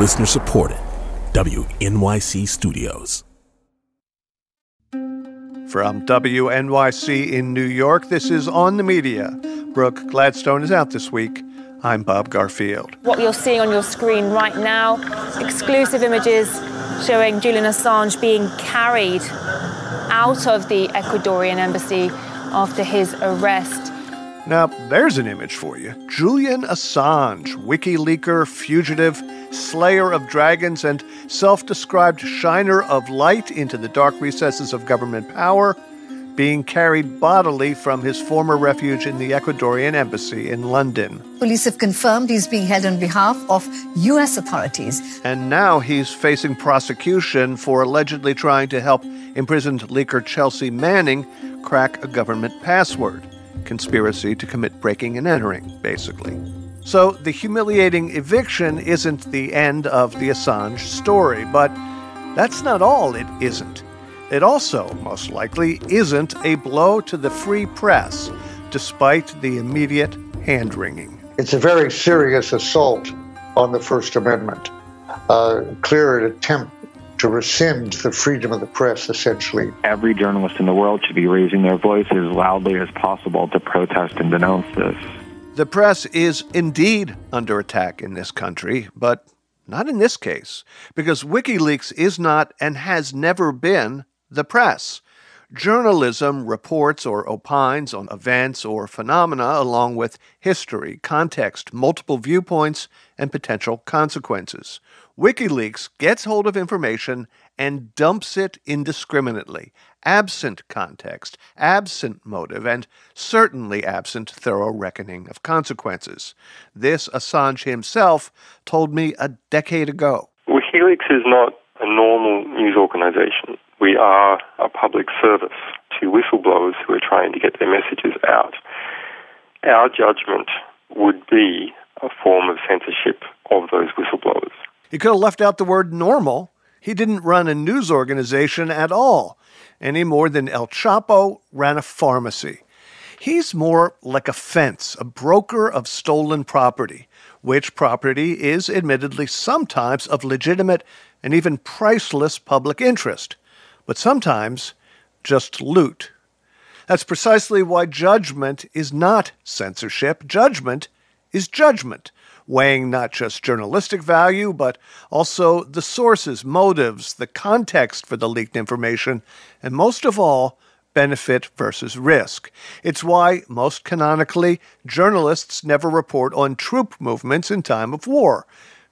Listener supported. WNYC Studios. From WNYC in New York, this is On the Media. Brooke Gladstone is out this week. I'm Bob Garfield. What you're seeing on your screen right now, exclusive images showing Julian Assange being carried out of the Ecuadorian embassy after his arrest. Now, there's an image for you. Julian Assange, WikiLeaker, fugitive, slayer of dragons, and self described shiner of light into the dark recesses of government power, being carried bodily from his former refuge in the Ecuadorian embassy in London. Police have confirmed he's being held on behalf of U.S. authorities. And now he's facing prosecution for allegedly trying to help imprisoned leaker Chelsea Manning crack a government password. Conspiracy to commit breaking and entering, basically. So the humiliating eviction isn't the end of the Assange story, but that's not all it isn't. It also, most likely, isn't a blow to the free press, despite the immediate hand wringing. It's a very serious assault on the First Amendment, a clear attempt to rescind the freedom of the press, essentially. Every journalist in the world should be raising their voice as loudly as possible to protest and denounce this. The press is indeed under attack in this country, but not in this case, because WikiLeaks is not and has never been the press. Journalism reports or opines on events or phenomena along with history, context, multiple viewpoints, and potential consequences. WikiLeaks gets hold of information and dumps it indiscriminately, absent context, absent motive, and certainly absent thorough reckoning of consequences. This Assange himself told me a decade ago. WikiLeaks is not a normal news organization. We are a public service to whistleblowers who are trying to get their messages out. Our judgment would be a form of censorship of those whistleblowers. He could have left out the word normal. He didn't run a news organization at all, any more than El Chapo ran a pharmacy. He's more like a fence, a broker of stolen property, which property is admittedly sometimes of legitimate and even priceless public interest but sometimes just loot. That's precisely why judgment is not censorship. Judgment is judgment, weighing not just journalistic value, but also the sources, motives, the context for the leaked information, and most of all, benefit versus risk. It's why, most canonically, journalists never report on troop movements in time of war,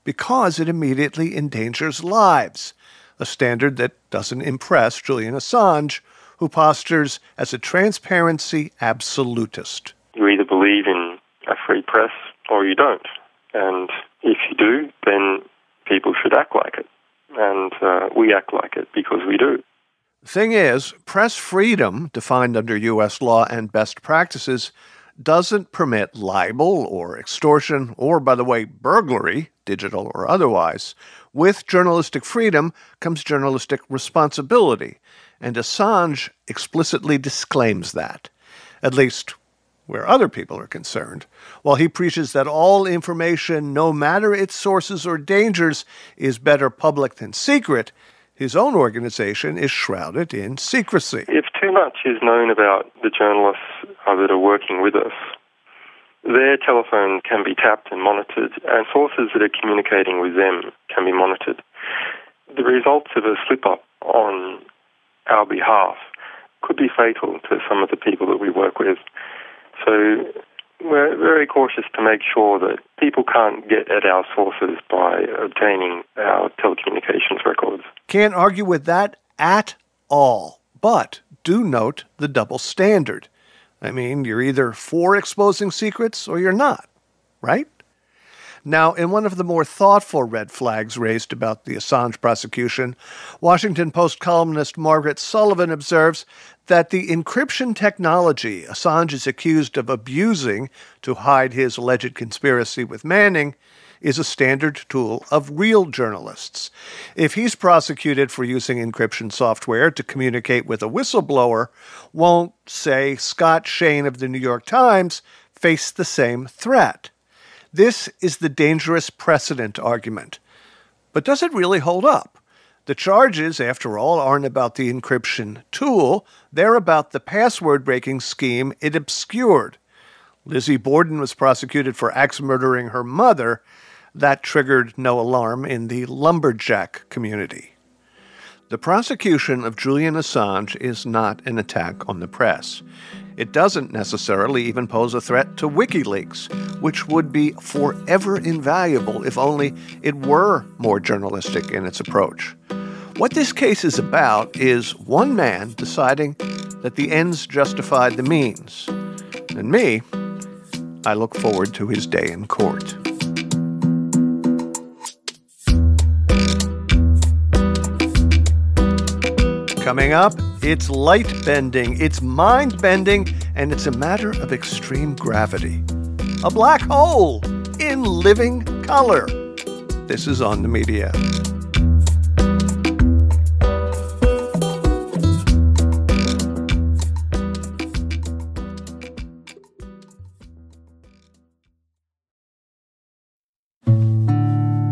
because it immediately endangers lives a standard that doesn't impress Julian Assange, who postures as a transparency absolutist. You either believe in a free press or you don't. And if you do, then people should act like it. And uh, we act like it because we do. Thing is, press freedom, defined under U.S. law and best practices, doesn't permit libel or extortion or, by the way, burglary, digital or otherwise, with journalistic freedom comes journalistic responsibility, and Assange explicitly disclaims that, at least where other people are concerned. While he preaches that all information, no matter its sources or dangers, is better public than secret, his own organization is shrouded in secrecy. If too much is known about the journalists uh, that are working with us, their telephone can be tapped and monitored, and sources that are communicating with them can be monitored. The results of a slip up on our behalf could be fatal to some of the people that we work with. So we're very cautious to make sure that people can't get at our sources by obtaining our telecommunications records. Can't argue with that at all. But do note the double standard. I mean, you're either for exposing secrets or you're not, right? Now, in one of the more thoughtful red flags raised about the Assange prosecution, Washington Post columnist Margaret Sullivan observes that the encryption technology Assange is accused of abusing to hide his alleged conspiracy with Manning is a standard tool of real journalists. If he's prosecuted for using encryption software to communicate with a whistleblower, won't, say, Scott Shane of the New York Times face the same threat? This is the dangerous precedent argument. But does it really hold up? The charges, after all, aren't about the encryption tool, they're about the password breaking scheme it obscured. Lizzie Borden was prosecuted for axe murdering her mother. That triggered no alarm in the lumberjack community. The prosecution of Julian Assange is not an attack on the press. It doesn't necessarily even pose a threat to WikiLeaks, which would be forever invaluable if only it were more journalistic in its approach. What this case is about is one man deciding that the ends justified the means. And me, I look forward to his day in court. Coming up, it's light bending, it's mind bending, and it's a matter of extreme gravity. A black hole in living color. This is on the media.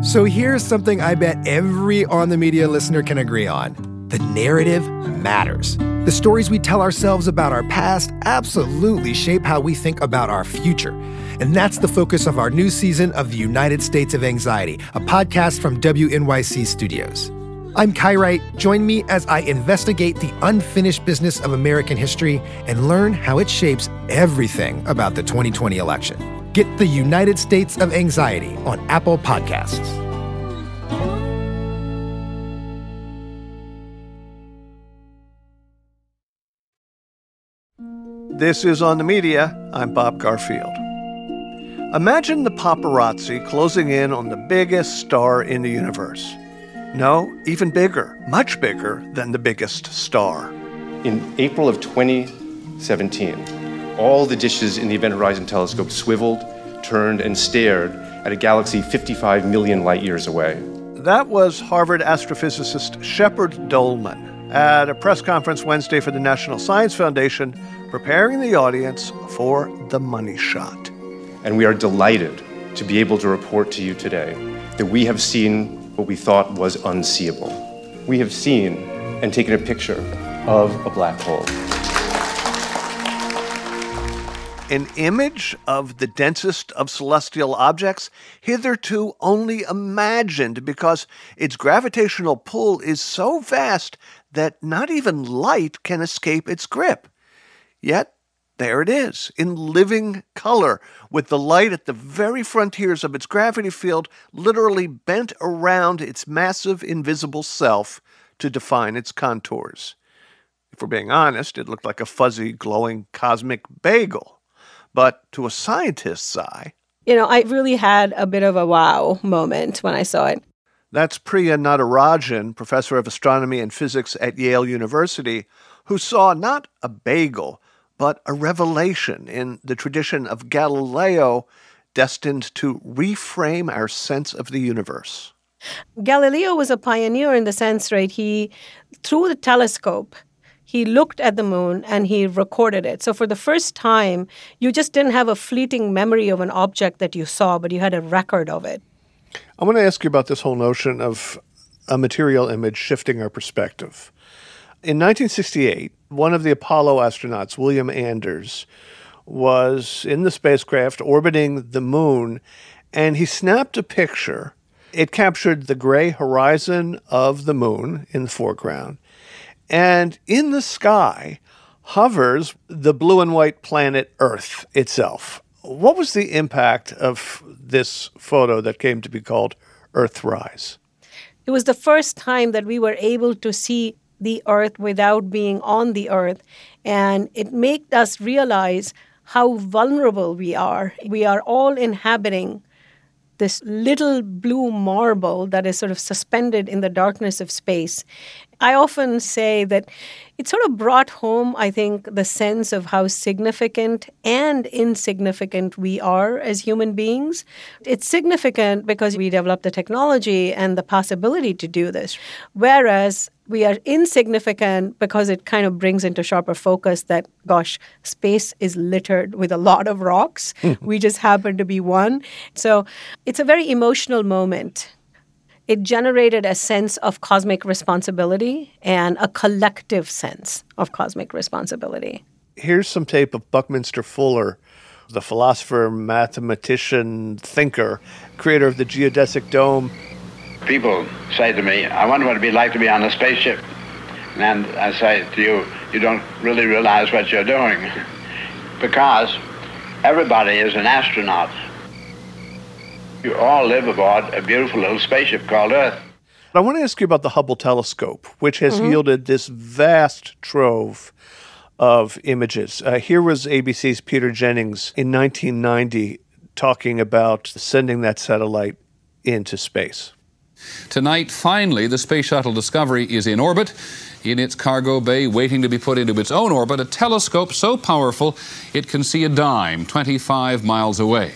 So here's something I bet every on the media listener can agree on the narrative matters. The stories we tell ourselves about our past absolutely shape how we think about our future. And that's the focus of our new season of The United States of Anxiety, a podcast from WNYC Studios. I'm Kai Wright. Join me as I investigate the unfinished business of American history and learn how it shapes everything about the 2020 election. Get the United States of Anxiety on Apple Podcasts. This is On the Media. I'm Bob Garfield. Imagine the paparazzi closing in on the biggest star in the universe. No, even bigger, much bigger than the biggest star. In April of 2017, all the dishes in the Event Horizon Telescope swiveled, turned, and stared at a galaxy 55 million light years away. That was Harvard astrophysicist Sheperd Doeleman at a press conference Wednesday for the National Science Foundation, preparing the audience for the money shot. And we are delighted to be able to report to you today that we have seen what we thought was unseeable. We have seen and taken a picture of a black hole an image of the densest of celestial objects hitherto only imagined because its gravitational pull is so vast that not even light can escape its grip. Yet, there it is, in living color, with the light at the very frontiers of its gravity field literally bent around its massive invisible self to define its contours. If we're being honest, it looked like a fuzzy, glowing cosmic bagel. But to a scientist's eye, you know, I really had a bit of a wow moment when I saw it. That's Priya Natarajan, professor of astronomy and physics at Yale University, who saw not a bagel, but a revelation in the tradition of Galileo destined to reframe our sense of the universe. Galileo was a pioneer in the sense, right? He, through the telescope, he looked at the moon and he recorded it. So for the first time, you just didn't have a fleeting memory of an object that you saw, but you had a record of it. I want to ask you about this whole notion of a material image shifting our perspective. In 1968, one of the Apollo astronauts, William Anders, was in the spacecraft orbiting the moon, and he snapped a picture. It captured the gray horizon of the moon in the foreground and in the sky hovers the blue and white planet Earth itself. What was the impact of this photo that came to be called Earthrise? It was the first time that we were able to see the Earth without being on the Earth. And it made us realize how vulnerable we are. We are all inhabiting this little blue marble that is sort of suspended in the darkness of space. I often say that it sort of brought home, I think, the sense of how significant and insignificant we are as human beings. It's significant because we developed the technology and the possibility to do this. Whereas we are insignificant because it kind of brings into sharper focus that, gosh, space is littered with a lot of rocks. Hmm. we just happen to be one. So it's a very emotional moment it generated a sense of cosmic responsibility and a collective sense of cosmic responsibility. Here's some tape of Buckminster Fuller, the philosopher, mathematician, thinker, creator of the geodesic dome. People say to me, I wonder what it'd be like to be on a spaceship. And I say to you, you don't really realize what you're doing. Because everybody is an astronaut. You all live aboard a beautiful little spaceship called Earth. I want to ask you about the Hubble telescope, which has Mhm. yielded this vast trove of images. Uh, here was ABC's Peter Jennings in 1990 talking about sending that satellite into space. Tonight, finally, the Space Shuttle Discovery is in orbit. In its cargo bay, waiting to be put into its own orbit, a telescope so powerful it can see a dime 25 miles away.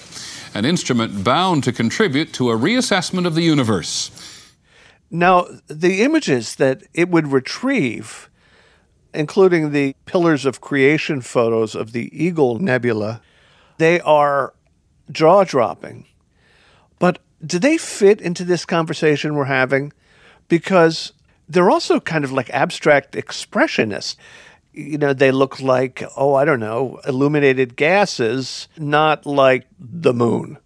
An instrument bound to contribute to a reassessment of the universe. Now, the images that it would retrieve, including the pillars of creation photos of the Eagle Nebula, they are jaw dropping. But do they fit into this conversation we're having? Because they're also kind of like abstract expressionists. You know, they look like, oh, I don't know, illuminated gases, not like the moon.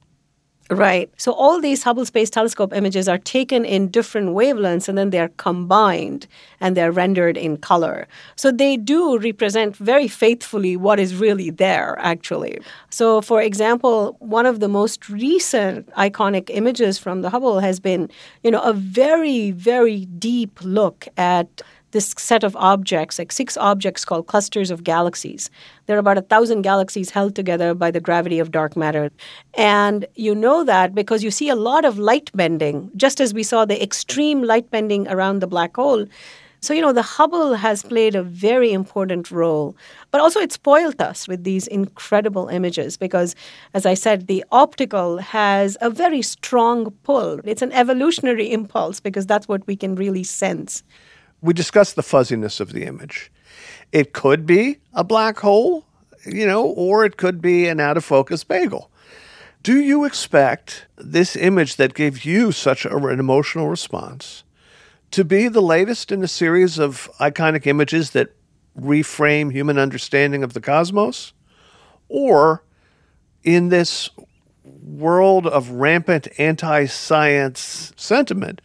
Right. So all these Hubble Space Telescope images are taken in different wavelengths and then they're combined and they're rendered in color. So they do represent very faithfully what is really there, actually. So, for example, one of the most recent iconic images from the Hubble has been, you know, a very, very deep look at this set of objects, like six objects called clusters of galaxies. There are about a thousand galaxies held together by the gravity of dark matter. And you know that because you see a lot of light bending, just as we saw the extreme light bending around the black hole. So, you know, the Hubble has played a very important role, but also it spoiled us with these incredible images because, as I said, the optical has a very strong pull. It's an evolutionary impulse because that's what we can really sense. We discussed the fuzziness of the image. It could be a black hole, you know, or it could be an out of focus bagel. Do you expect this image that gave you such a, an emotional response to be the latest in a series of iconic images that reframe human understanding of the cosmos? Or in this world of rampant anti science sentiment,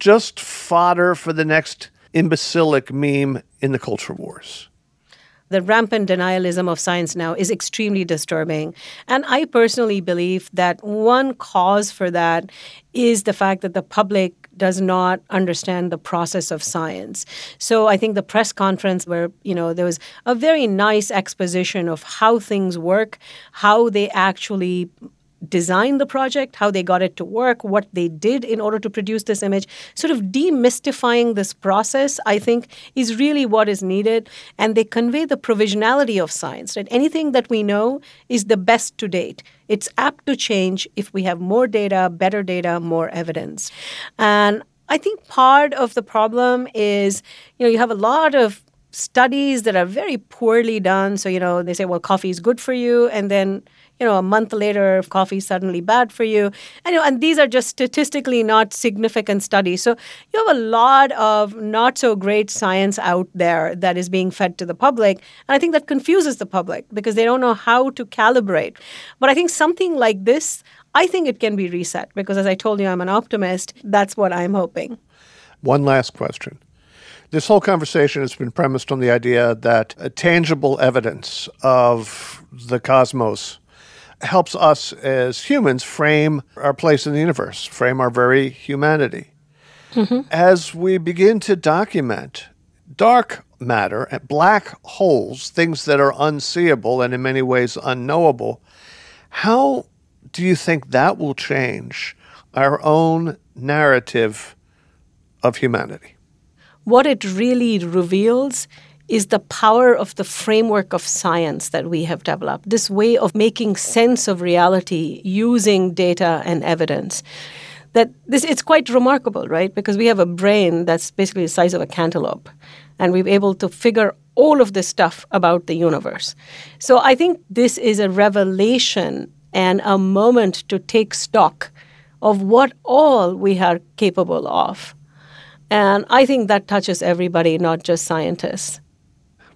just fodder for the next imbecilic meme in the culture wars. The rampant denialism of science now is extremely disturbing. And I personally believe that one cause for that is the fact that the public does not understand the process of science. So I think the press conference where, you know, there was a very nice exposition of how things work, how they actually designed the project, how they got it to work, what they did in order to produce this image. Sort of demystifying this process, I think, is really what is needed. And they convey the provisionality of science. Right? Anything that we know is the best to date. It's apt to change if we have more data, better data, more evidence. And I think part of the problem is, you know, you have a lot of studies that are very poorly done. So, you know, they say, well, coffee is good for you. And then you know, a month later, coffee suddenly bad for you. And, you know, and these are just statistically not significant studies. So you have a lot of not so great science out there that is being fed to the public. And I think that confuses the public because they don't know how to calibrate. But I think something like this, I think it can be reset because, as I told you, I'm an optimist. That's what I'm hoping. One last question. This whole conversation has been premised on the idea that tangible evidence of the cosmos helps us as humans frame our place in the universe, frame our very humanity. Mm-hmm. As we begin to document dark matter, and black holes, things that are unseeable and in many ways unknowable, how do you think that will change our own narrative of humanity? What it really reveals is the power of the framework of science that we have developed, this way of making sense of reality using data and evidence. That this it's quite remarkable, right? Because we have a brain that's basically the size of a cantaloupe, and we're able to figure all of this stuff about the universe. So I think this is a revelation and a moment to take stock of what all we are capable of. And I think that touches everybody, not just scientists.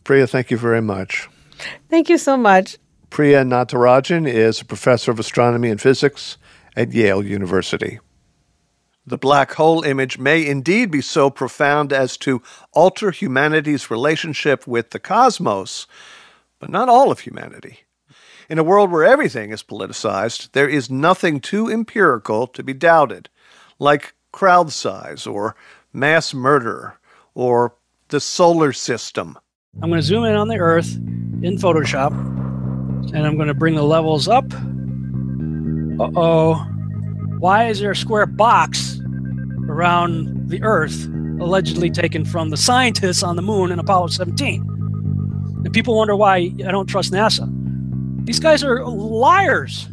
Priya, thank you very much. Thank you so much. Priya Natarajan is a professor of astronomy and physics at Yale University. The black hole image may indeed be so profound as to alter humanity's relationship with the cosmos, but not all of humanity. In a world where everything is politicized, there is nothing too empirical to be doubted, like crowd size or mass murder or the solar system. I'm going to zoom in on the Earth in Photoshop and I'm going to bring the levels up. Uh oh. Why is there a square box around the Earth allegedly taken from the scientists on the moon in Apollo 17? And people wonder why I don't trust NASA. These guys are liars.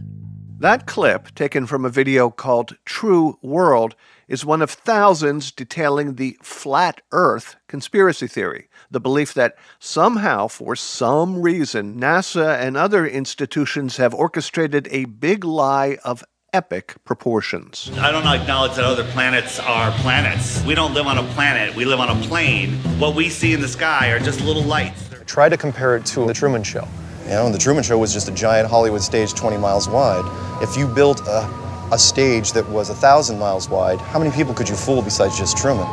That clip, taken from a video called True World, is one of thousands detailing the flat Earth conspiracy theory the belief that somehow, for some reason, NASA and other institutions have orchestrated a big lie of epic proportions. I don't acknowledge that other planets are planets. We don't live on a planet, we live on a plane. What we see in the sky are just little lights. Try to compare it to The Truman Show. You know, The Truman Show was just a giant Hollywood stage 20 miles wide. If you built a, a stage that was a thousand miles wide, how many people could you fool besides just Truman?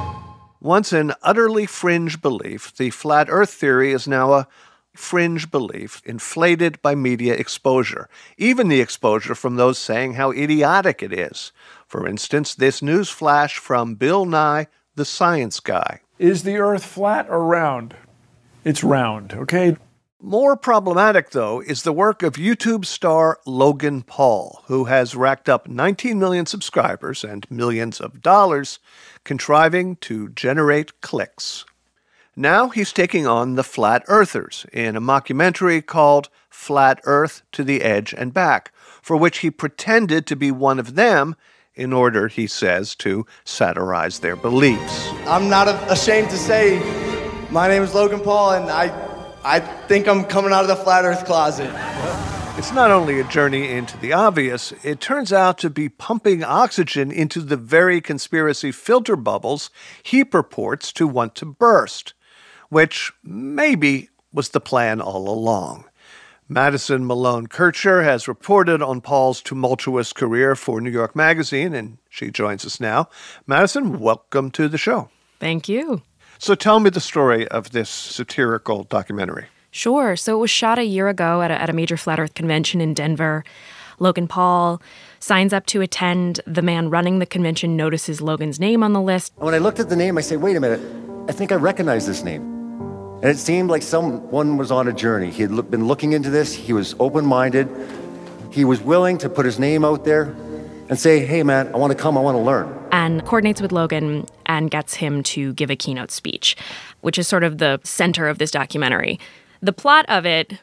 Once an utterly fringe belief, the flat earth theory is now a fringe belief inflated by media exposure, even the exposure from those saying how idiotic it is. For instance, this news flash from Bill Nye, the science guy. Is the earth flat or round? It's round, okay? More problematic, though, is the work of YouTube star Logan Paul, who has racked up 19 million subscribers and millions of dollars contriving to generate clicks. Now he's taking on the Flat Earthers in a mockumentary called Flat Earth to the Edge and Back, for which he pretended to be one of them in order, he says, to satirize their beliefs. I'm not ashamed to say my name is Logan Paul, and I, I think I'm coming out of the Flat Earth closet. It's not only a journey into the obvious, it turns out to be pumping oxygen into the very conspiracy filter bubbles he purports to want to burst, which maybe was the plan all along. Madison Malone Kircher has reported on Paul's tumultuous career for New York Magazine, and she joins us now. Madison, welcome to the show. Thank you. So tell me the story of this satirical documentary. Sure. So it was shot a year ago at a, at a major flat earth convention in Denver. Logan Paul signs up to attend. The man running the convention notices Logan's name on the list. When I looked at the name, I said, wait a minute, I think I recognize this name. And it seemed like someone was on a journey. He had been looking into this, he was open minded, he was willing to put his name out there and say, hey, man, I want to come, I want to learn. And coordinates with Logan and gets him to give a keynote speech, which is sort of the center of this documentary. The plot of it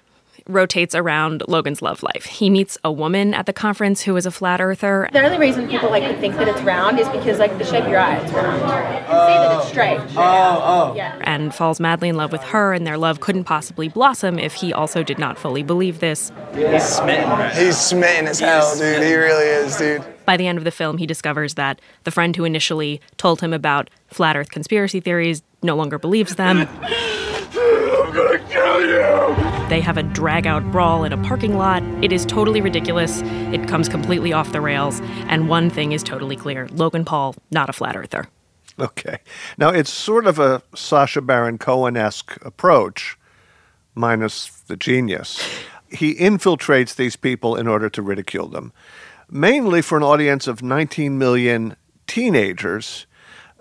rotates around Logan's love life. He meets a woman at the conference who is a flat earther. The only reason people like to think that it's round is because like the shape of your eye is round. And say that it's straight. Oh, oh, oh. Yeah. And falls madly in love with her, and their love couldn't possibly blossom if he also did not fully believe this. He's smitten. Right? He's smitten as hell, dude. He really is, dude. By the end of the film, he discovers that the friend who initially told him about flat earth conspiracy theories no longer believes them. I'm gonna kill you! They have a drag out brawl in a parking lot. It is totally ridiculous. It comes completely off the rails. And one thing is totally clear Logan Paul, not a flat earther. Okay. Now, it's sort of a Sacha Baron Cohen esque approach, minus the genius. He infiltrates these people in order to ridicule them, mainly for an audience of 19 million teenagers.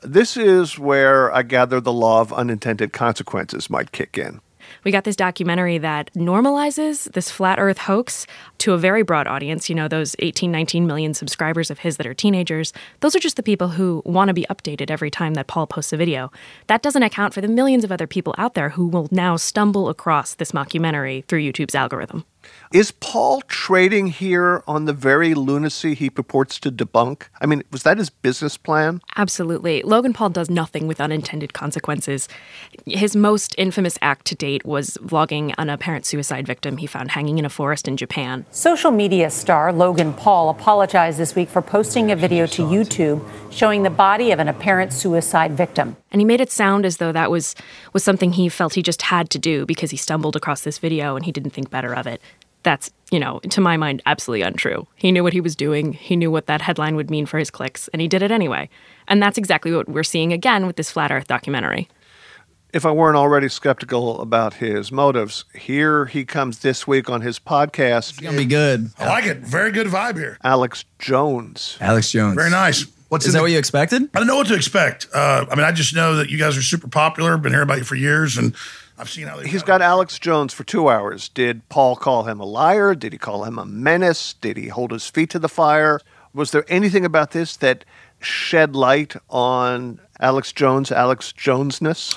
This is where I gather the law of unintended consequences might kick in. We got this documentary that normalizes this flat earth hoax to a very broad audience. You know, those 18, 19 million subscribers of his that are teenagers. Those are just the people who want to be updated every time that Paul posts a video. That doesn't account for the millions of other people out there who will now stumble across this mockumentary through YouTube's algorithm. Is Paul trading here on the very lunacy he purports to debunk? I mean, was that his business plan? Absolutely. Logan Paul does nothing with unintended consequences. His most infamous act to date was vlogging an apparent suicide victim he found hanging in a forest in Japan. Social media star Logan Paul apologized this week for posting a video to YouTube showing the body of an apparent suicide victim. And he made it sound as though that was was something he felt he just had to do because he stumbled across this video and he didn't think better of it that's, you know, to my mind, absolutely untrue. He knew what he was doing, he knew what that headline would mean for his clicks, and he did it anyway. And that's exactly what we're seeing again with this Flat Earth documentary. If I weren't already skeptical about his motives, here he comes this week on his podcast. It's gonna be good. I like it. Very good vibe here. Alex Jones. Alex Jones. Very nice. What's Is that the, what you expected? I don't know what to expect. Uh, I mean, I just know that you guys are super popular. Been hearing about you for years, and I've seen how he's got Alex Jones for two hours. Did Paul call him a liar? Did he call him a menace? Did he hold his feet to the fire? Was there anything about this that shed light on Alex Jones, Alex Jonesness?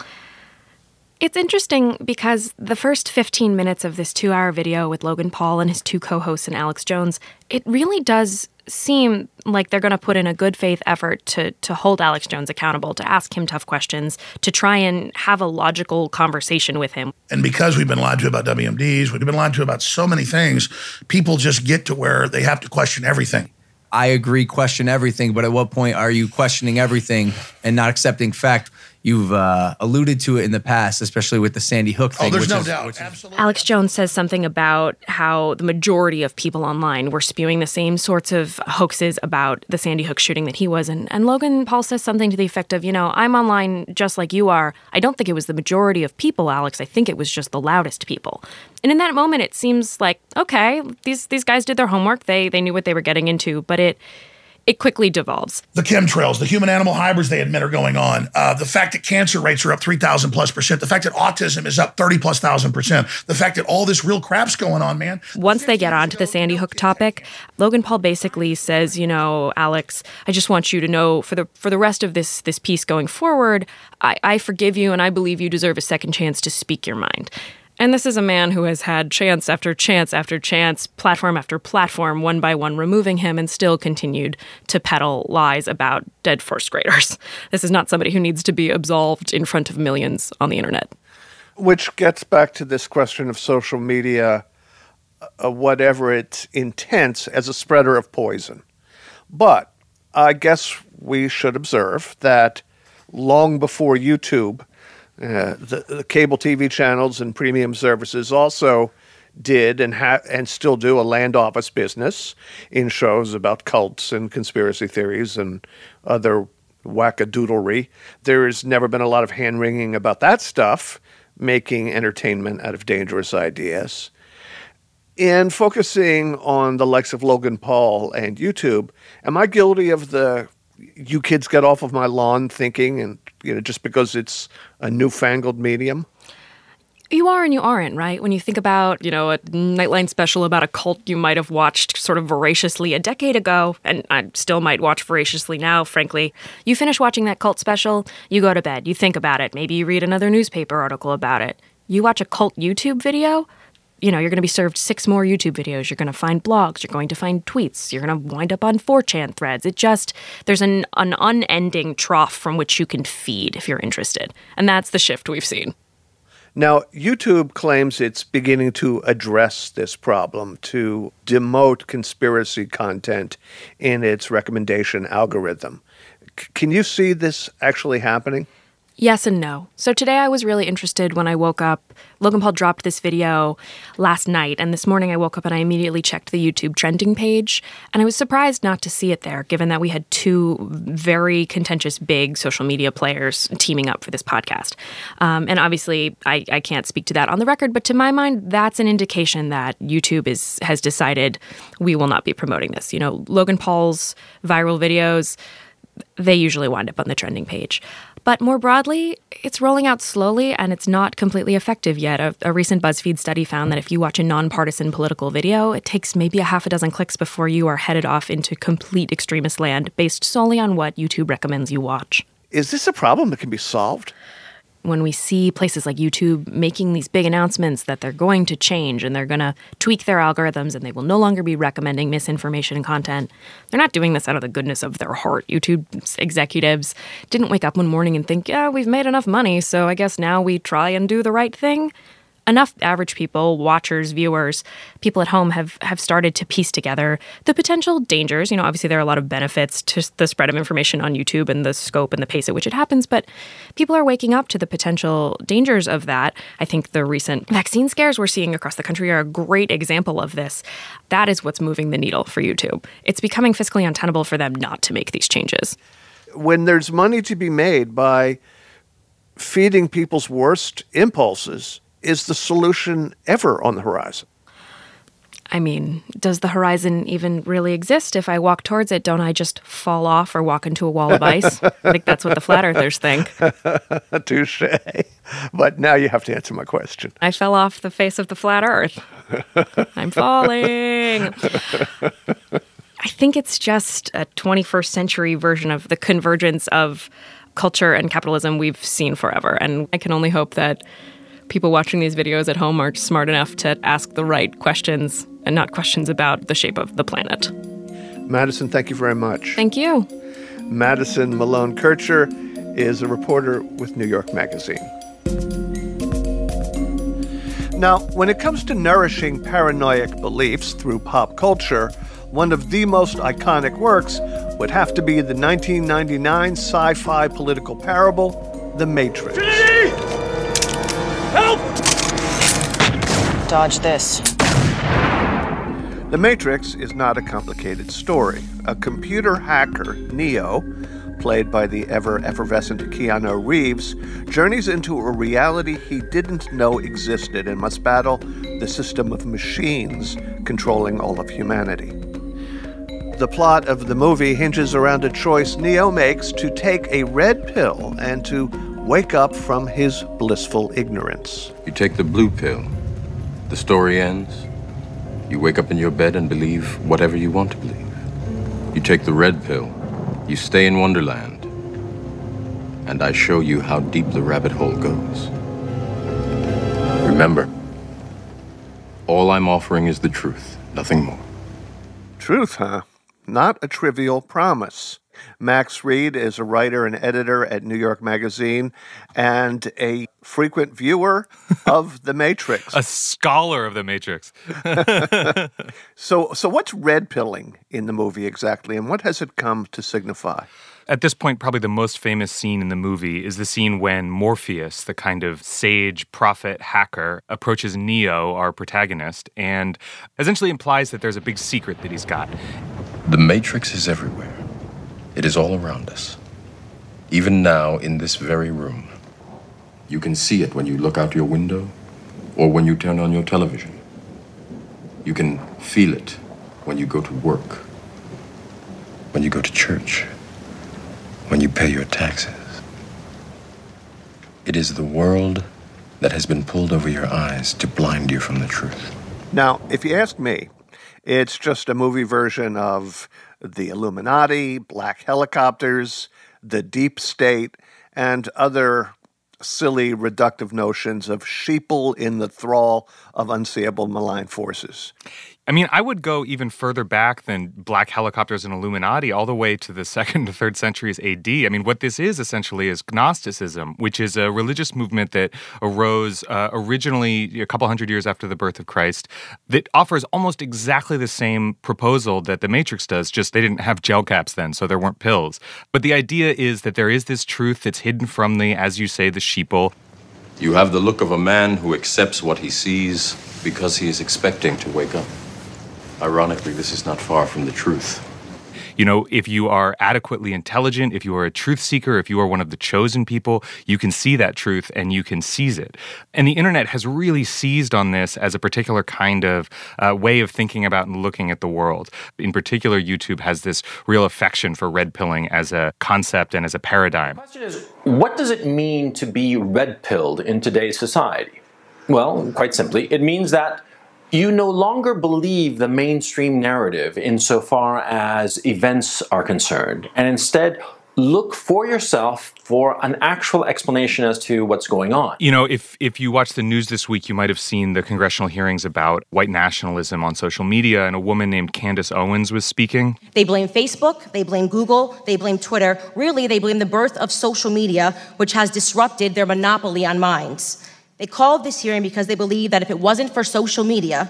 It's interesting because the first 15 minutes of this two hour video with Logan Paul and his two co hosts and Alex Jones, it really does seem like they're going to put in a good faith effort to to hold Alex Jones accountable, to ask him tough questions, to try and have a logical conversation with him. And because we've been lied to about WMDs, we've been lied to about so many things, people just get to where they have to question everything. I agree, question everything, but at what point are you questioning everything and not accepting fact? You've uh, alluded to it in the past, especially with the Sandy Hook thing. Oh, there's no is, doubt. Absolutely. Alex Jones says something about how the majority of people online were spewing the same sorts of hoaxes about the Sandy Hook shooting that he was. And, and Logan Paul says something to the effect of, you know, I'm online just like you are. I don't think it was the majority of people, Alex. I think it was just the loudest people. And in that moment, it seems like, okay, these, these guys did their homework. They, they knew what they were getting into. But it it quickly devolves. The chemtrails, the human animal hybrids they admit are going on, uh, the fact that cancer rates are up 3,000 plus percent, the fact that autism is up 30 plus thousand percent, the fact that all this real crap's going on, man. Once they get onto the Sandy Hook topic, Logan Paul basically says, you know, Alex, I just want you to know for the for the rest of this this piece going forward, I, I forgive you and I believe you deserve a second chance to speak your mind. And this is a man who has had chance after chance after chance, platform after platform, one by one removing him, and still continued to peddle lies about dead first graders. This is not somebody who needs to be absolved in front of millions on the internet. Which gets back to this question of social media, uh, whatever its intents, as a spreader of poison. But I guess we should observe that long before YouTube, uh, the, the, cable TV channels and premium services also did and ha- and still do a land office business in shows about cults and conspiracy theories and other wackadoodlery. There has never been a lot of hand wringing about that stuff, making entertainment out of dangerous ideas. In focusing on the likes of Logan Paul and YouTube, am I guilty of the you kids get off of my lawn thinking and you know just because it's a newfangled medium you are and you aren't, right? When you think about, you know, a Nightline special about a cult you might have watched sort of voraciously a decade ago, and I still might watch voraciously now, frankly. You finish watching that cult special, you go to bed, you think about it, maybe you read another newspaper article about it. You watch a cult YouTube video, you know, you're going to be served six more YouTube videos. You're going to find blogs. You're going to find tweets. You're going to wind up on 4chan threads. It just, there's an, an unending trough from which you can feed if you're interested. And that's the shift we've seen. Now, YouTube claims it's beginning to address this problem to demote conspiracy content in its recommendation algorithm. C- can you see this actually happening? Yes and no. So today I was really interested when I woke up. Logan Paul dropped this video last night, and this morning I woke up and I immediately checked the YouTube trending page. And I was surprised not to see it there, given that we had two very contentious, big social media players teaming up for this podcast. Um, and obviously, I, I can't speak to that on the record, but to my mind, that's an indication that YouTube is has decided we will not be promoting this. You know, Logan Paul's viral videos, they usually wind up on the trending page. But more broadly, it's rolling out slowly and it's not completely effective yet. A, a, recent BuzzFeed study found that if you watch a nonpartisan political video, it takes maybe a half a dozen clicks before you are headed off into complete extremist land based solely on what YouTube recommends you watch. Is this a problem that can be solved? When we see places like YouTube making these big announcements that they're going to change and they're going to tweak their algorithms and they will no longer be recommending misinformation content, they're not doing this out of the goodness of their heart. YouTube executives didn't wake up one morning and think, yeah, we've made enough money, so I guess now we try and do the right thing enough average people, watchers, viewers, people at home have have started to piece together the potential dangers. You know, obviously there are a lot of benefits to the spread of information on YouTube and the scope and the pace at which it happens, but people are waking up to the potential dangers of that. I think the recent vaccine scares we're seeing across the country are a great example of this. That is what's moving the needle for YouTube. It's becoming fiscally untenable for them not to make these changes. When there's money to be made by feeding people's worst impulses, is the solution ever on the horizon? I mean, does the horizon even really exist? If I walk towards it, don't I just fall off or walk into a wall of ice? I think that's what the flat earthers think. Touche. But now you have to answer my question. I fell off the face of the flat earth. I'm falling. I think it's just a 21st century version of the convergence of culture and capitalism we've seen forever. And I can only hope that people watching these videos at home are smart enough to ask the right questions and not questions about the shape of the planet. Madison, thank you very much. Thank you. Madison Malone Kircher is a reporter with New York Magazine. Now, when it comes to nourishing paranoid beliefs through pop culture, one of the most iconic works would have to be the 1999 sci fi political parable, The Matrix. Help! Dodge this. The Matrix is not a complicated story. A computer hacker, Neo, played by the ever effervescent Keanu Reeves, journeys into a reality he didn't know existed and must battle the system of machines controlling all of humanity. The plot of the movie hinges around a choice Neo makes to take a red pill and to wake up from his blissful ignorance. You take the blue pill, the story ends. You wake up in your bed and believe whatever you want to believe. You take the red pill, you stay in Wonderland, and I show you how deep the rabbit hole goes. Remember, all I'm offering is the truth, nothing more. Truth, huh? Not a trivial promise. Max Read is a writer and editor at New York Magazine and a frequent viewer of The Matrix. a scholar of The Matrix. so, so what's red pilling in the movie exactly, and what has it come to signify? At this point, probably the most famous scene in the movie is the scene when Morpheus, the kind of sage, prophet, hacker, approaches Neo, our protagonist, and essentially implies that there's a big secret that he's got. The Matrix is everywhere. It is all around us. Even now, in this very room. You can see it when you look out your window or when you turn on your television. You can feel it when you go to work, when you go to church, when you pay your taxes. It is the world that has been pulled over your eyes to blind you from the truth. Now, if you ask me, it's just a movie version of the Illuminati, black helicopters, the deep state, and other silly reductive notions of sheeple in the thrall of unseeable malign forces. I mean, I would go even further back than black helicopters and Illuminati, all the way to the second to third centuries AD. I mean, what this is essentially is Gnosticism, which is a religious movement that arose uh, originally a couple hundred years after the birth of Christ that offers almost exactly the same proposal that the Matrix does, just they didn't have gel caps then, so there weren't pills. But the idea is that there is this truth that's hidden from the, as you say, the sheeple. You have the look of a man who accepts what he sees because he is expecting to wake up. Ironically, this is not far from the truth. You know, if you are adequately intelligent, if you are a truth seeker, if you are one of the chosen people, you can see that truth and you can seize it. And the internet has really seized on this as a particular kind of uh, way of thinking about and looking at the world. In particular, YouTube has this real affection for red pilling as a concept and as a paradigm. The question is, what does it mean to be red pilled in today's society? Well, quite simply, it means that you no longer believe the mainstream narrative insofar as events are concerned, and instead look for yourself for an actual explanation as to what's going on. You know, if if you watch the news this week, you might have seen the congressional hearings about white nationalism on social media, and a woman named Candace Owens was speaking. They blame Facebook, they blame Google, they blame Twitter. Really, they blame the birth of social media, which has disrupted their monopoly on minds. They called this hearing because they believe that if it wasn't for social media,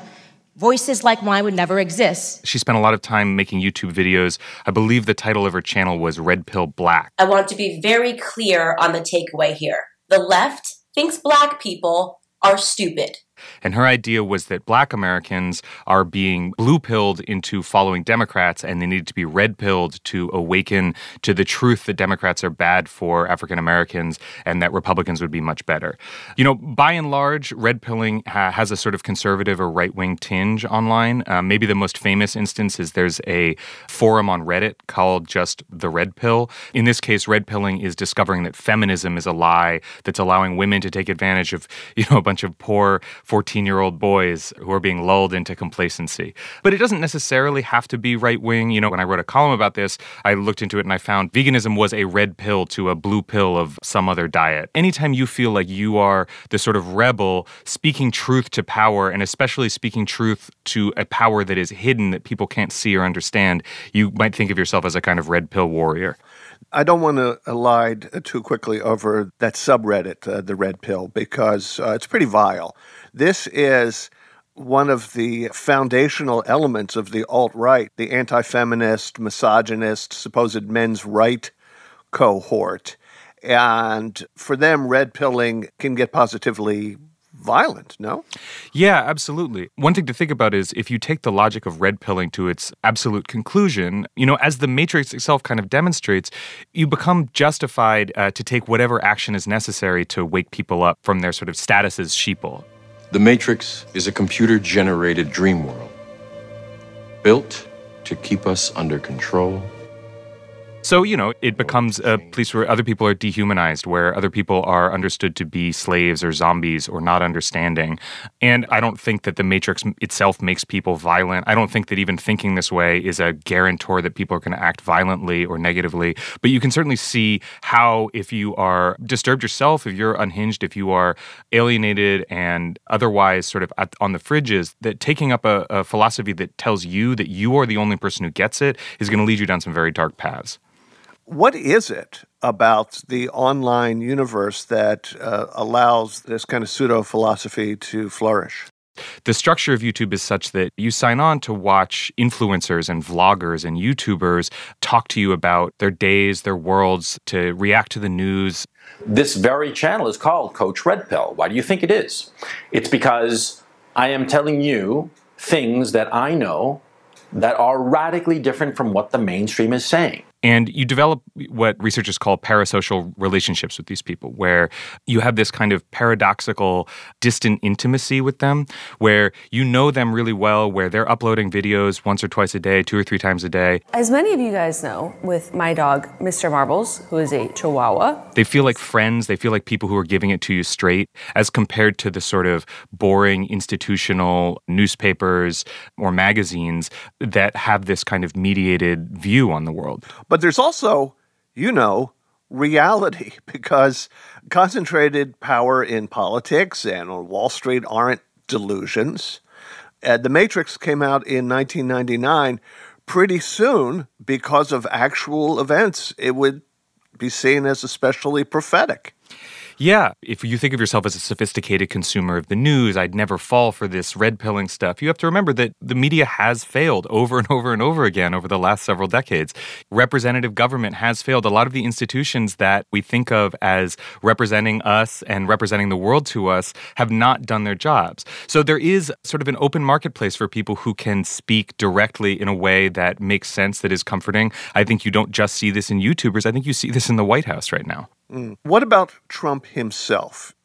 Voices like mine would never exist. She spent a lot of time making YouTube videos. I believe the title of her channel was Red Pill Black. I want to be very clear on the takeaway here. The left thinks black people are stupid. And her idea was that black Americans are being blue pilled into following Democrats and they need to be red pilled to awaken to the truth that Democrats are bad for African Americans and that Republicans would be much better. You know, by and large, red pilling ha- has a sort of conservative or right wing tinge online. Uh, maybe the most famous instance is there's a forum on Reddit called just the red pill. In this case, red pilling is discovering that feminism is a lie that's allowing women to take advantage of, you know, a bunch of poor 14 year old boys who are being lulled into complacency. But it doesn't necessarily have to be right wing. You know, when I wrote a column about this, I looked into it and I found veganism was a red pill to a blue pill of some other diet. Anytime you feel like you are the sort of rebel speaking truth to power, and especially speaking truth to a power that is hidden that people can't see or understand, you might think of yourself as a kind of red pill warrior. I don't want to elide too quickly over that subreddit, uh, the red pill, because uh, it's pretty vile. This is one of the foundational elements of the alt right, the anti feminist, misogynist, supposed men's right cohort. And for them, red pilling can get positively violent, no? Yeah, absolutely. One thing to think about is if you take the logic of red pilling to its absolute conclusion, you know, as the Matrix itself kind of demonstrates, you become justified uh, to take whatever action is necessary to wake people up from their sort of status as sheeple. The Matrix is a computer generated dream world built to keep us under control so, you know, it becomes a place where other people are dehumanized, where other people are understood to be slaves or zombies or not understanding. And I don't think that the Matrix itself makes people violent. I don't think that even thinking this way is a guarantor that people are going to act violently or negatively. But you can certainly see how, if you are disturbed yourself, if you're unhinged, if you are alienated and otherwise sort of at, on the fridges, that taking up a, a philosophy that tells you that you are the only person who gets it is going to lead you down some very dark paths. What is it about the online universe that uh, allows this kind of pseudo philosophy to flourish? The structure of YouTube is such that you sign on to watch influencers and vloggers and YouTubers talk to you about their days, their worlds, to react to the news. This very channel is called Coach Red Pill. Why do you think it is? It's because I am telling you things that I know that are radically different from what the mainstream is saying. And you develop what researchers call parasocial relationships with these people, where you have this kind of paradoxical, distant intimacy with them, where you know them really well, where they're uploading videos once or twice a day, two or three times a day. As many of you guys know, with my dog, Mr. Marbles, who is a Chihuahua, they feel like friends. They feel like people who are giving it to you straight, as compared to the sort of boring institutional newspapers or magazines that have this kind of mediated view on the world. But there's also, you know, reality because concentrated power in politics and on Wall Street aren't delusions. Uh, the Matrix came out in 1999. Pretty soon, because of actual events, it would be seen as especially prophetic. Yeah, if you think of yourself as a sophisticated consumer of the news, I'd never fall for this red pilling stuff. You have to remember that the media has failed over and over and over again over the last several decades. Representative government has failed. A lot of the institutions that we think of as representing us and representing the world to us have not done their jobs. So there is sort of an open marketplace for people who can speak directly in a way that makes sense, that is comforting. I think you don't just see this in YouTubers, I think you see this in the White House right now. Mm. What about Trump himself?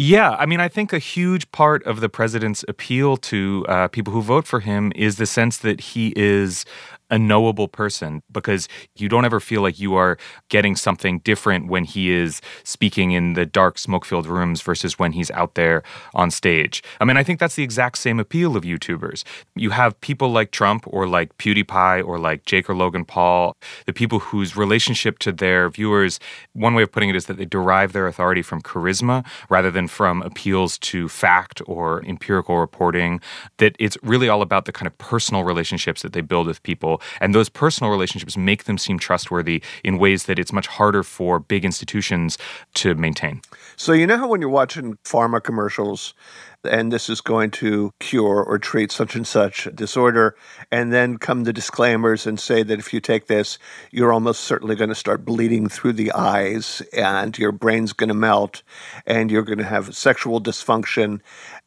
Yeah, I mean, I think a huge part of the president's appeal to uh, people who vote for him is the sense that he is a knowable person because you don't ever feel like you are getting something different when he is speaking in the dark smoke filled rooms versus when he's out there on stage. I mean, I think that's the exact same appeal of YouTubers. You have people like Trump or like PewDiePie or like Jake or Logan Paul, the people whose relationship to their viewers, one way of putting it is that they derive their authority from charisma rather than from appeals to fact or empirical reporting. That it's really all about the kind of personal relationships that they build with people and those personal relationships make them seem trustworthy in ways that it's much harder for big institutions to maintain. So, you know how when you're watching pharma commercials, and this is going to cure or treat such and such disorder, and then come the disclaimers and say that if you take this, you're almost certainly going to start bleeding through the eyes, and your brain's going to melt, and you're going to have sexual dysfunction,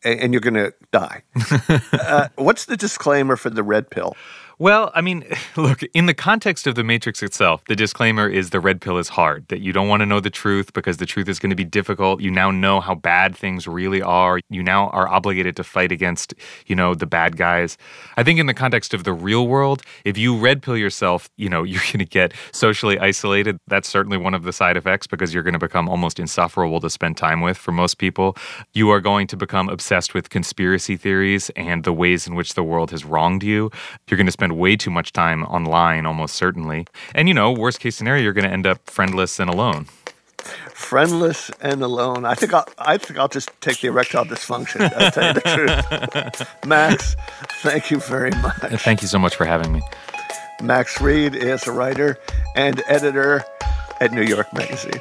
and you're going to die. uh, what's the disclaimer for the red pill? Well, I mean, look, in the context of the Matrix itself, the disclaimer is the red pill is hard, that you don't want to know the truth because the truth is going to be difficult. You now know how bad things really are. You now are obligated to fight against, you know, the bad guys. I think in the context of the real world, if you red pill yourself, you know, you're going to get socially isolated. That's certainly one of the side effects because you're going to become almost insufferable to spend time with for most people. You are going to become obsessed with conspiracy theories and the ways in which the world has wronged you. You're going to spend spend way too much time online, almost certainly. And, you know, worst case scenario, you're going to end up friendless and alone. Friendless and alone. I think I'll. I think I'll just take the erectile dysfunction. I'll tell you the truth. Max, thank you very much. Thank you so much for having me. Max Read is a writer and editor at New York Magazine.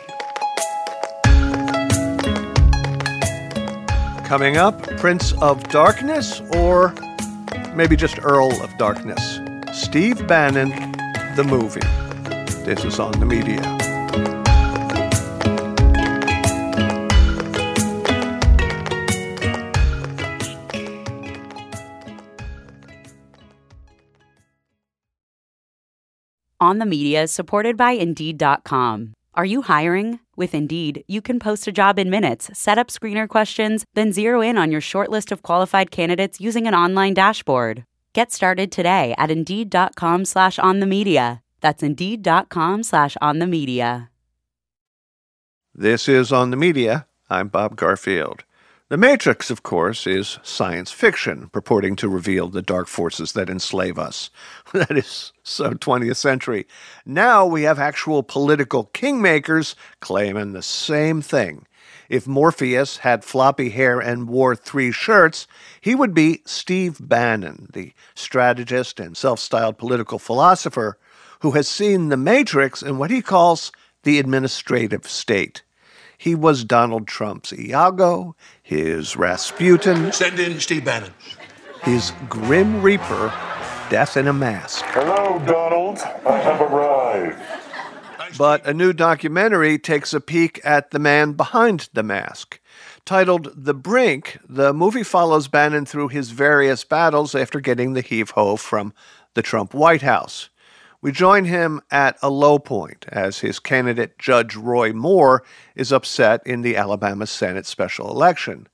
Coming up, Prince of Darkness or maybe just Earl of Darkness. Steve Bannon, the movie. This is on the media. On the Media supported by Indeed.com. Are you hiring? With Indeed, you can post a job in minutes, set up screener questions, then zero in on your short list of qualified candidates using an online dashboard. Get started today at Indeed.com slash on the media. That's Indeed.com slash on the media. This is On the Media. I'm Bob Garfield. The Matrix, of course, is science fiction purporting to reveal the dark forces that enslave us. That is so 20th century. Now we have actual political kingmakers claiming the same thing. If Morpheus had floppy hair and wore three shirts, he would be Steve Bannon, the strategist and self styled political philosopher who has seen the Matrix in what he calls the administrative state. He was Donald Trump's Iago, his Rasputin. Send in Steve Bannon. His Grim Reaper, Death in a Mask. Hello, Donald. I have arrived. But a new documentary takes a peek at the man behind the mask. Titled The Brink, the movie follows Bannon through his various battles after getting the heave ho from the Trump White House. We join him at a low point as his candidate, Judge Roy Moore, is upset in the Alabama Senate special election.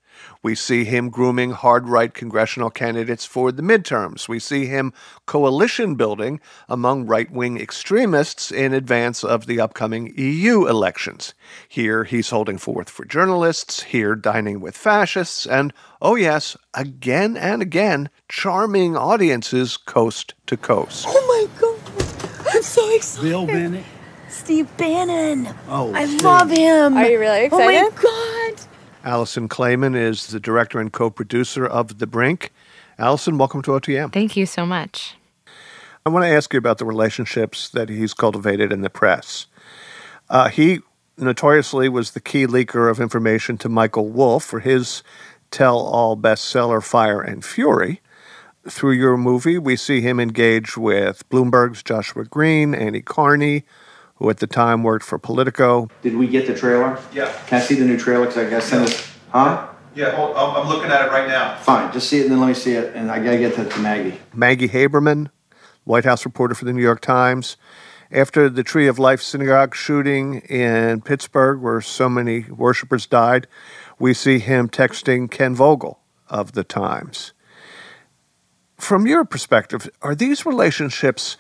We see him grooming hard right congressional candidates for the midterms. We see him coalition building among right wing extremists in advance of the upcoming EU elections. Here he's holding forth for journalists, here dining with fascists, and, oh yes, again and again, charming audiences coast to coast. Oh my God. I'm so excited. Bill Bennett. Steve Bannon. Oh, I Steve. love him. Are you really excited? Oh my? God. Alison Klayman is the director and co producer of The Brink. Alison, welcome to OTM. Thank you so much. I want to ask you about the relationships that he's cultivated in the press. Uh, he notoriously was the key leaker of information to Michael Wolff for his tell all bestseller Fire and Fury. Through your movie, we see him engage with Bloomberg's Joshua Green, Annie Karni, who at the time worked for Politico. Did we get the trailer? Yeah. Can I see the new trailer? Because I gotta send this. Huh? Yeah, hold, I'm, I'm looking at it right now. Fine. Just see it and then let me see it, and I gotta get that to Maggie. Maggie Haberman, White House reporter for the New York Times. After the Tree of Life synagogue shooting in Pittsburgh, where so many worshipers died, we see him texting Ken Vogel of the Times. From your perspective, are these relationships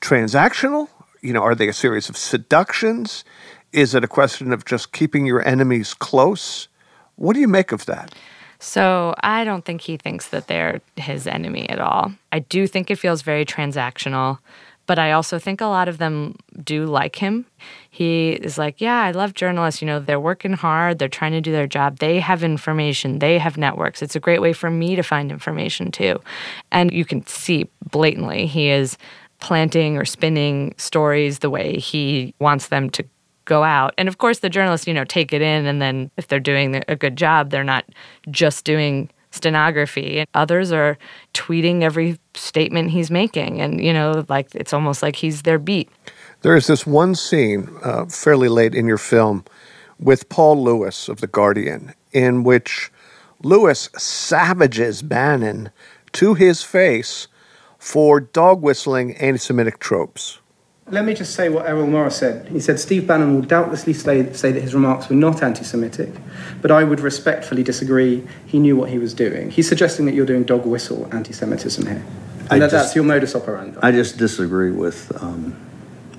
transactional? You know, are they a series of seductions? Is it a question of just keeping your enemies close? What do you make of that? So I don't think he thinks that they're his enemy at all. I do think it feels very transactional, but I also think a lot of them do like him. He is like, Yeah, I love journalists. You know, they're working hard, they're trying to do their job, they have information, they have networks. It's a great way for me to find information too. And you can see blatantly he is planting or spinning stories the way he wants them to go out. And of course, the journalists, you know, take it in, and then if they're doing a good job, they're not just doing stenography. And others are tweeting every statement he's making, and you know, like it's almost like he's their beat. There is this one scene uh, fairly late in your film with Paul Lewis of The Guardian, in which Lewis savages Bannon to his face for dog whistling anti Semitic tropes. Let me just say what Errol Morris said. He said Steve Bannon will doubtlessly say, say that his remarks were not anti Semitic, but I would respectfully disagree. He knew what he was doing. He's suggesting that you're doing dog whistle anti Semitism here. And that, just- that's your modus operandi. I just disagree with um,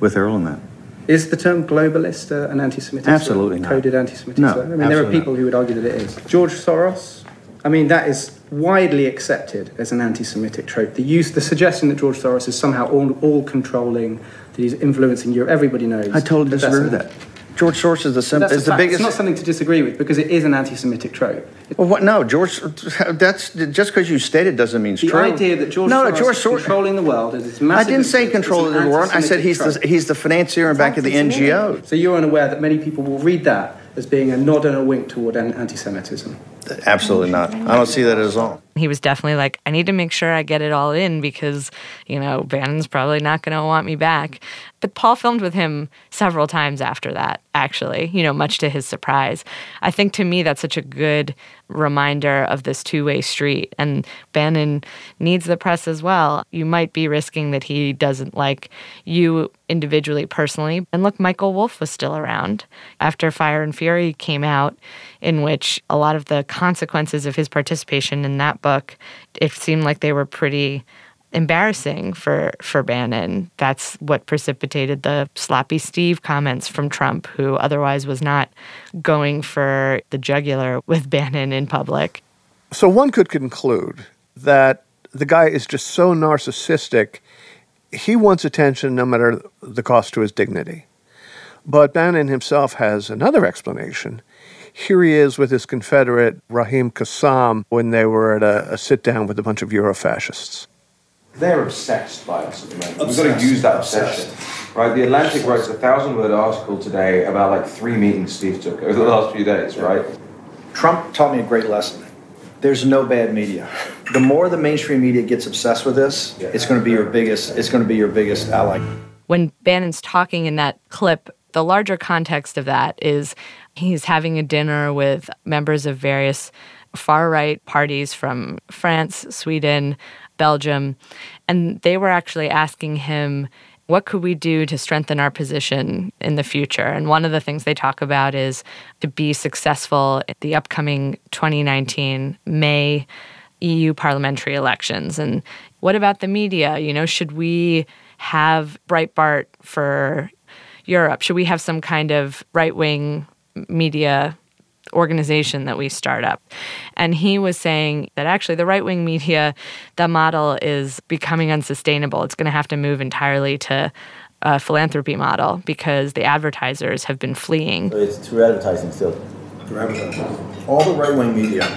with Earl on that. Is the term globalist uh, an anti Semitic? Absolutely not. Coded anti Semitic? No, I mean, there are people who would argue that it is. George Soros, I mean, that is widely accepted as an anti Semitic trope. The use, the suggestion that George Soros is somehow all, all controlling, that he's influencing Europe, everybody knows. I totally disagree with that. George Soros is the, sim- is the biggest. It's not something to disagree with because it is an anti-Semitic trope. Well, what? No, George. That's just because you state it doesn't mean it's The true. idea that George no, Soros no, George is Soros. controlling the world is this I didn't say control of the world. I said he's the he's the financier and back of the NGO. So you're unaware that many people will read that as being a nod and a wink toward anti-Semitism. Absolutely not. I don't see that at all. He was definitely like, I need to make sure I get it all in because, you know, Bannon's probably not going to want me back. But Paul filmed with him several times after that, actually, you know, much to his surprise. I think to me, that's such a good reminder of this two way street. And Bannon needs the press as well. You might be risking that he doesn't like you individually, personally. And look, Michael Wolff was still around after Fire and Fury came out, in which a lot of the consequences of his participation in that book, it seemed like they were pretty embarrassing for for Bannon. That's what precipitated the sloppy Steve comments from Trump, who otherwise was not going for the jugular with Bannon in public. So one could conclude that the guy is just so narcissistic, he wants attention no matter the cost to his dignity. But Bannon himself has another explanation. Here he is with his Confederate Raheem Kassam when they were at a, a sit down with a bunch of Eurofascists. They're obsessed by us at the moment. We've got to use that obsession. Right, the Atlantic writes a thousand word article today about like three meetings Steve took over the last few days, right? Trump taught me a great lesson. There's no bad media. The more the mainstream media gets obsessed with this, it's going to be your biggest. It's going to be your biggest ally. when Bannon's talking in that clip, the larger context of that is he's having a dinner with members of various far right parties from France, Sweden, Belgium, and they were actually asking him. What could we do to strengthen our position in the future? And one of the things they talk about is to be successful at the upcoming 2019 May EU parliamentary elections. And what about the media? You know, should we have Breitbart for Europe? Should we have some kind of right wing media organization that we start up? And he was saying that actually the right wing media, the model is becoming unsustainable. It's going to have to move entirely to a philanthropy model because the advertisers have been fleeing. It's through advertising still. Through advertising. All the right wing media,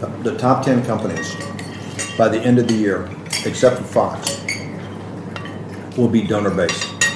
the, the top 10 companies, by the end of the year, except for Fox, will be donor based.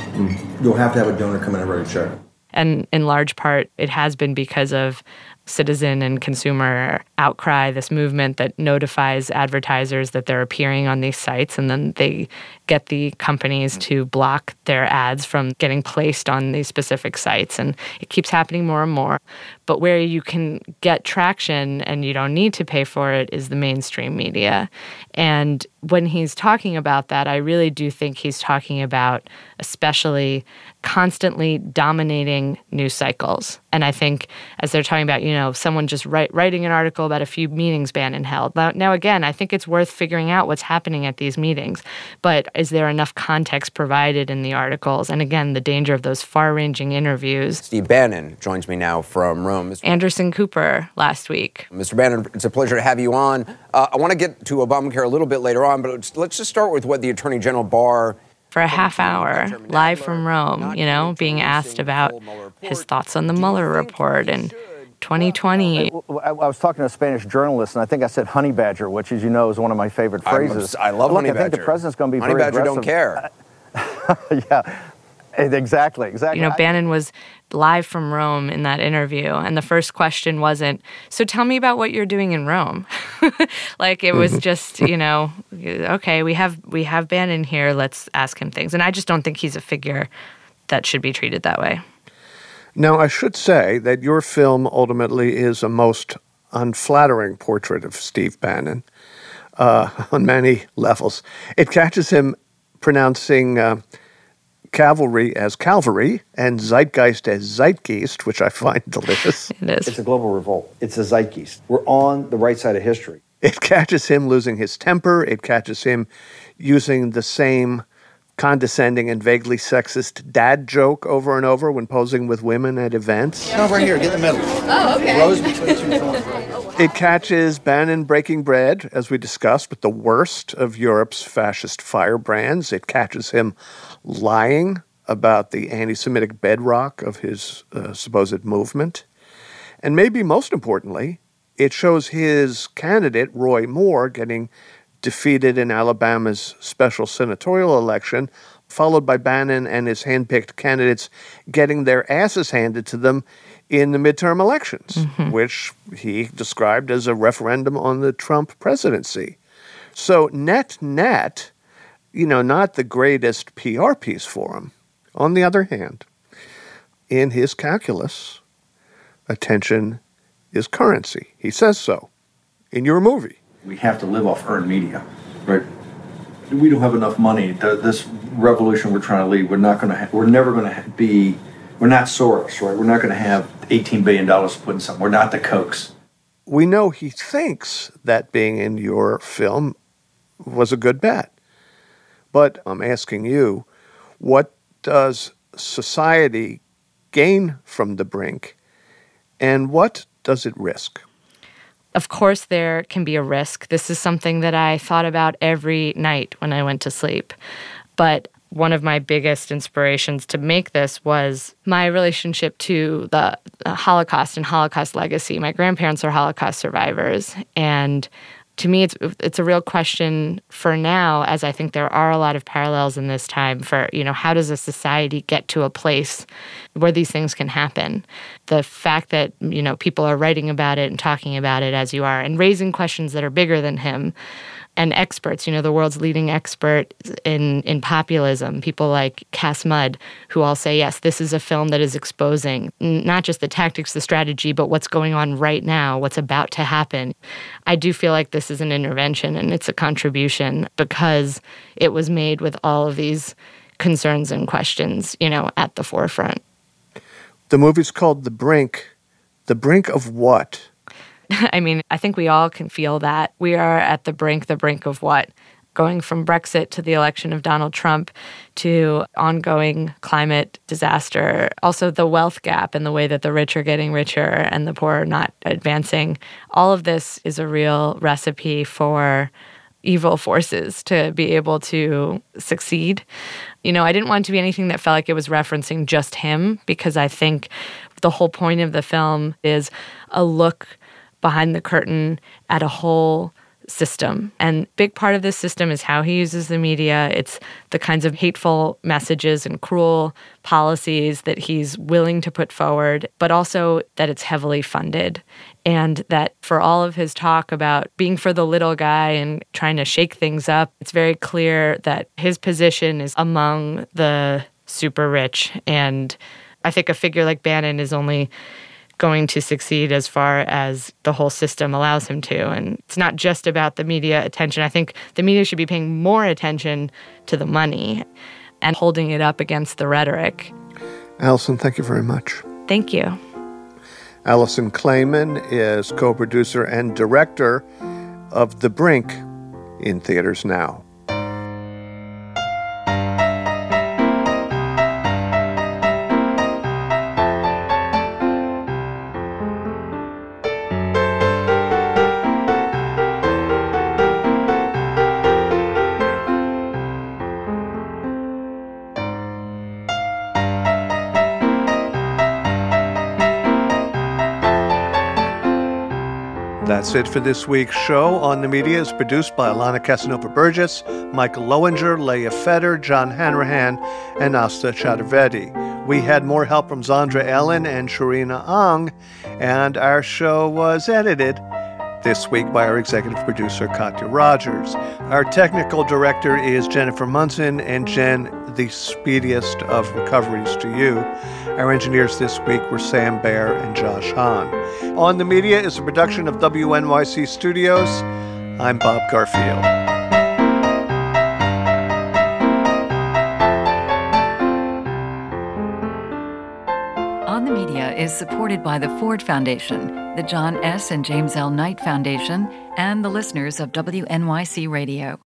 You'll have to have a donor come in and write a check. And in large part, it has been because of citizen and consumer outcry, this movement that notifies advertisers that they're appearing on these sites, and then they get the companies to block their ads from getting placed on these specific sites. And it keeps happening more and more. But where you can get traction and you don't need to pay for it is the mainstream media. And when he's talking about that, I really do think he's talking about especially constantly dominating news cycles. And I think as they're talking about, you know, someone just write, writing an article about a few meetings Bannon held. Now, now, again, I think it's worth figuring out what's happening at these meetings, but is there enough context provided in the articles? And again, the danger of those far ranging interviews. Steve Bannon joins me now from Rome. Anderson Cooper last week. Mr. Bannon, it's a pleasure to have you on. Uh, I want to get to Obamacare a little bit later on, but let's, let's just start with what the Attorney General Barr for a half hour live from Rome, you know, being asked about his thoughts on the Mueller report and 2020. I, I was talking to a Spanish journalist, and I think I said honey badger, which, as you know, is one of my favorite phrases. I love Look, honey I think badger. the president's going to be honey very badger aggressive. don't care. yeah, exactly, exactly. You know, Bannon was live from Rome in that interview, and the first question wasn't, So tell me about what you're doing in Rome. like it was just, you know, okay, we have we have Bannon here, let's ask him things. And I just don't think he's a figure that should be treated that way. Now, I should say that your film ultimately is a most unflattering portrait of Steve Bannon uh, on many levels. It catches him pronouncing uh, cavalry as Calvary and zeitgeist as Zeitgeist, which I find delicious. It is. It's a global revolt. It's a zeitgeist. We're on the right side of history. It catches him losing his temper. It catches him using the same condescending and vaguely sexist dad joke over and over when posing with women at events. Come Over here, get in the middle. Oh, okay. Rose between two thorns. It catches Bannon breaking bread, as we discussed, with the worst of Europe's fascist firebrands. It catches him lying about the anti Semitic bedrock of his uh, supposed movement. And maybe most importantly, it shows his candidate, Roy Moore, getting defeated in Alabama's special senatorial election, followed by Bannon and his handpicked candidates getting their asses handed to them in the midterm elections, mm-hmm. which he described as a referendum on the Trump presidency. So, net, net, you know, not the greatest PR piece for him. On the other hand, in his calculus, attention is currency. He says so in your movie. We have to live off earned media, right? We don't have enough money. The, this revolution we're trying to lead, we're not going to. Ha- we're never going to be. We're not Soros, right? We're not going to have eighteen billion dollars to put in something. We're not the Kochs. We know he thinks that being in your film was a good bet. But I'm asking you, what does society gain from the brink and what does it risk? Of course, there can be a risk. This is something that I thought about every night when I went to sleep. But one of my biggest inspirations to make this was my relationship to the Holocaust and Holocaust legacy. My grandparents are Holocaust survivors, and to me, it's it's a real question for now, as I think there are a lot of parallels in this time. For you know, how does a society get to a place where these things can happen? The fact that you know people are writing about it and talking about it as you are, and raising questions that are bigger than him and experts, you know, the world's leading expert in, in populism, people like Cas Mudde, who all say, yes, this is a film that is exposing not just the tactics, the strategy, but what's going on right now, what's about to happen. I do feel like this is an intervention and it's a contribution because it was made with all of these concerns and questions, you know, at the forefront. The movie's called The Brink. The brink of what? I mean, I think we all can feel that. We are at the brink, the brink of what? Going from Brexit to the election of Donald Trump to ongoing climate disaster, also the wealth gap and the way that the rich are getting richer and the poor are not advancing. All of this is a real recipe for evil forces to be able to succeed. You know, I didn't want to be anything that felt like it was referencing just him because I think the whole point of the film is a look behind the curtain at a whole system. And big part of this system is how he uses the media. It's the kinds of hateful messages and cruel policies that he's willing to put forward, but also that it's heavily funded. And that for all of his talk about being for the little guy and trying to shake things up, it's very clear that his position is among the super rich. And I think a figure like Bannon is only going to succeed as far as the whole system allows him to. And it's not just about the media attention. I think the media should be paying more attention to the money and holding it up against the rhetoric. Alison, thank you very much. Thank you. Alison Klayman is co producer and director of The Brink in theaters now. That's it for this week's show. On the Media is produced by Alana Casanova Burgess, Michael Lowinger, Leah Feder, John Hanrahan, and Asta Chaturvedi. We had more help from Xandra Ellin and Sharina Ang, and our show was edited this week by our executive producer, Katya Rogers. Our technical director is Jennifer Munson, and Jen, the speediest of recoveries to you. Our engineers this week were Sam Baer and Josh Hahn. On the Media is a production of WNYC Studios. I'm Bob Garfield. On the Media is supported by the Ford Foundation, the John S. and James L. Knight Foundation, and the listeners of WNYC Radio.